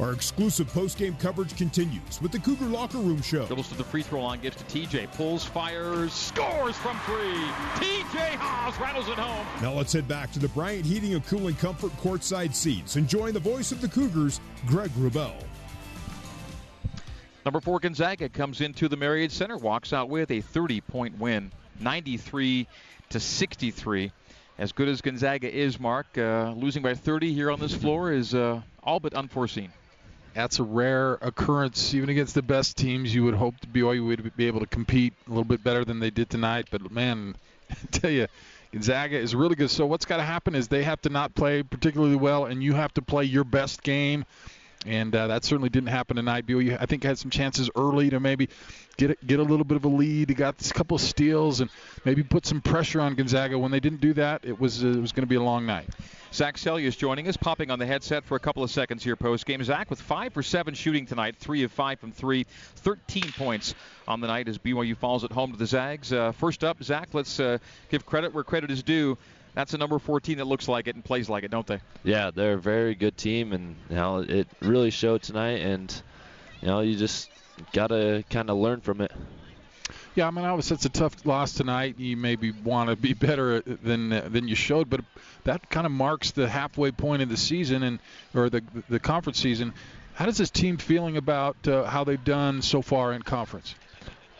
Our exclusive post-game coverage continues with the Cougar Locker Room Show. Goes to the free throw line, gives to TJ, pulls, fires, scores from three. TJ Haws rattles it home. Now let's head back to the Bryant Heating and Cooling Comfort courtside seats, enjoying the voice of the Cougars, Greg Wrubell. Number four Gonzaga comes into the Marriott Center, walks out with a 30-point win, 93 to 63. As good as Gonzaga is, Mark, uh, losing by 30 here on this floor is uh, all but unforeseen. That's a rare occurrence. Even against the best teams, you would hope BYU would be able to compete a little bit better than they did tonight. But man, I tell you, Gonzaga is really good. So what's got to happen is they have to not play particularly well, and you have to play your best game and uh, that certainly didn't happen tonight. BYU, I think, had some chances early to maybe get a, get a little bit of a lead. He got a couple of steals and maybe put some pressure on Gonzaga. When they didn't do that, it was uh, it was going to be a long night. Zach Seljaas joining us, popping on the headset for a couple of seconds here post game. Zach with five for seven shooting tonight, three of five from three, 13 points on the night as BYU falls at home to the Zags. Uh, first up, Zach, let's uh, give credit where credit is due that's a number 14 that looks like it and plays like it, don't they? Yeah, they're a very good team, and you know it really showed tonight. And you know you just gotta kind of learn from it. Yeah, I mean, obviously it's a tough loss tonight. You maybe want to be better than than you showed, but that kind of marks the halfway point of the season and or the the conference season. How does this team feeling about uh, how they've done so far in conference?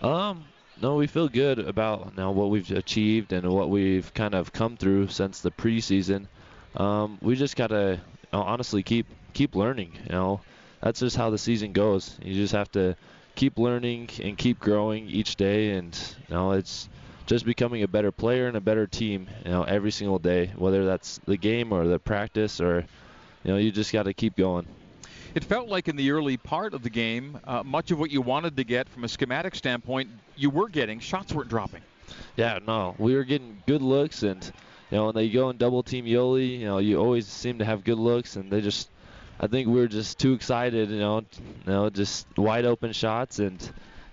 Um, no, we feel good about now what we've achieved and what we've kind of come through since the preseason. Um, we just gotta honestly keep keep learning. You know, that's just how the season goes. You just have to keep learning and keep growing each day, and you know it's just becoming a better player and a better team. You know, every single day, whether that's the game or the practice or you know, you just got to keep going. It felt like in the early part of the game, uh, much of what you wanted to get from a schematic standpoint, you were getting. Shots weren't dropping. Yeah, no, we were getting good looks, and you know when they go and double team Yoeli, you know you always seem to have good looks, and they just, I think we were just too excited, you know, you know just wide open shots, and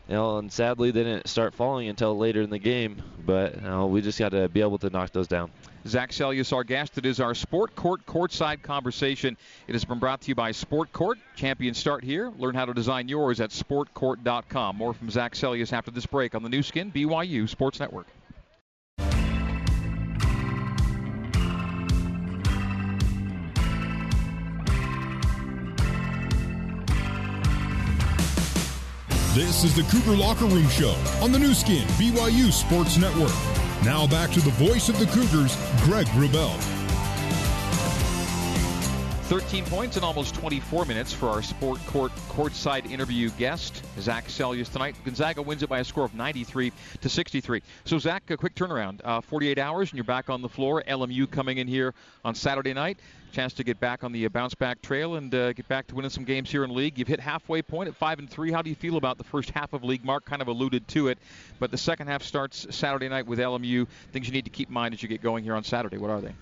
you know, and sadly they didn't start falling until later in the game, but you know, we just got to be able to knock those down. Zach Seljaas, our guest. It is our Sport Court courtside conversation. It has been brought to you by Sport Court. Champions start here. Learn how to design yours at sportcourt.com. More from Zach Seljaas after this break on the Nu Skin BYU Sports Network. This is the Cougar Locker Room Show on the Nu Skin BYU Sports Network. Now back to the voice of the Cougars, Greg Wrubell. 13 points in almost 24 minutes for our Sport Court courtside interview guest, Zach Seljaas tonight. Gonzaga wins it by a score of 93 to 63. So, Zach, a quick turnaround. Uh, 48 hours and you're back on the floor. LMU coming in here on Saturday night chance to get back on the uh, bounce back trail and uh, get back to winning some games here in league. You've hit halfway point at five and three. How do you feel about the first half of league? Mark kind of alluded to it, but the second half starts Saturday night with LMU. Things you need to keep in mind as you get going here on Saturday. What are they?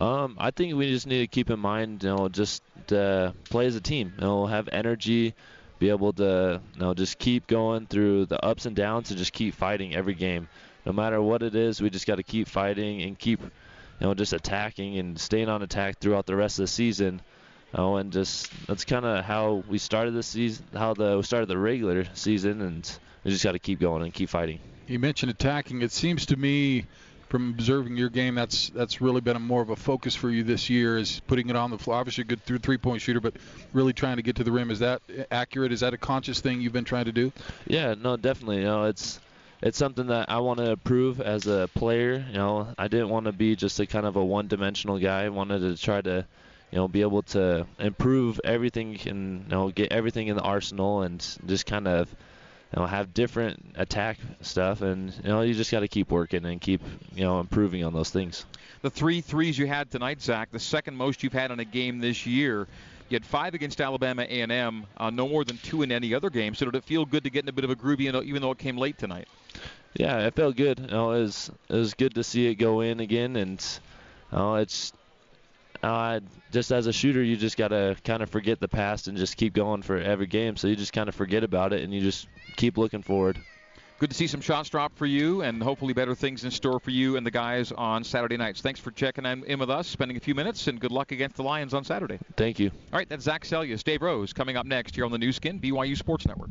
Um, I think we just need to keep in mind, you know, just uh, play as a team. You know, have energy, be able to, you know, just keep going through the ups and downs and just keep fighting every game. No matter what it is, we just got to keep fighting and keep you know, just attacking and staying on attack throughout the rest of the season. Oh, and just that's kind of how we started the season, how the we started the regular season, and we just got to keep going and keep fighting. You mentioned attacking. It seems to me, from observing your game, that's that's really been a more of a focus for you this year, is putting it on the floor. Obviously, a good three-point shooter, but really trying to get to the rim. Is that accurate? Is that a conscious thing you've been trying to do? Yeah, no, definitely. You know, it's it's something that I want to improve as a player. You know, I didn't want to be just a kind of a one-dimensional guy. I wanted to try to, you know, be able to improve everything and you know get everything in the arsenal and just kind of, you know, have different attack stuff. And you know, you just got to keep working and keep you know improving on those things. The three threes you had tonight, Zach, the second most you've had in a game this year. You had five against Alabama A&M, uh, no more than two in any other game. So did it feel good to get in a bit of a groove, even though it came late tonight? Yeah, it felt good. You know, it was it was good to see it go in again, and you know, it's uh, just as a shooter, you just gotta kind of forget the past and just keep going for every game. So you just kind of forget about it and you just keep looking forward. Good to see some shots drop for you, and hopefully better things in store for you and the guys on Saturday nights. Thanks for checking in with us, spending a few minutes, and good luck against the Lions on Saturday. Thank you. All right, that's Zach Seljaas. Dave Rose coming up next here on the Nu Skin, BYU Sports Network.